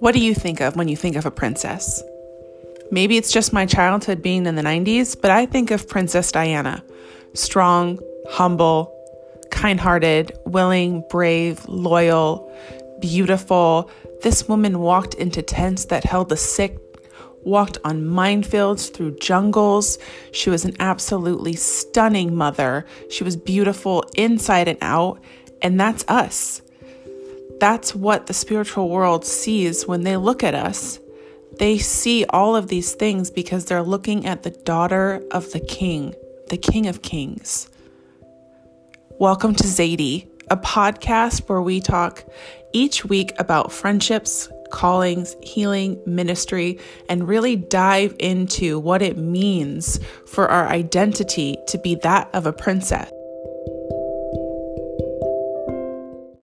What do you think of when you think of a princess? Maybe it's just my childhood being in the 90s, but I think of Princess Diana strong, humble, kind hearted, willing, brave, loyal, beautiful. This woman walked into tents that held the sick, walked on minefields through jungles. She was an absolutely stunning mother. She was beautiful inside and out, and that's us. That's what the spiritual world sees when they look at us. They see all of these things because they're looking at the daughter of the king, the king of kings. Welcome to Zadie, a podcast where we talk each week about friendships, callings, healing, ministry, and really dive into what it means for our identity to be that of a princess.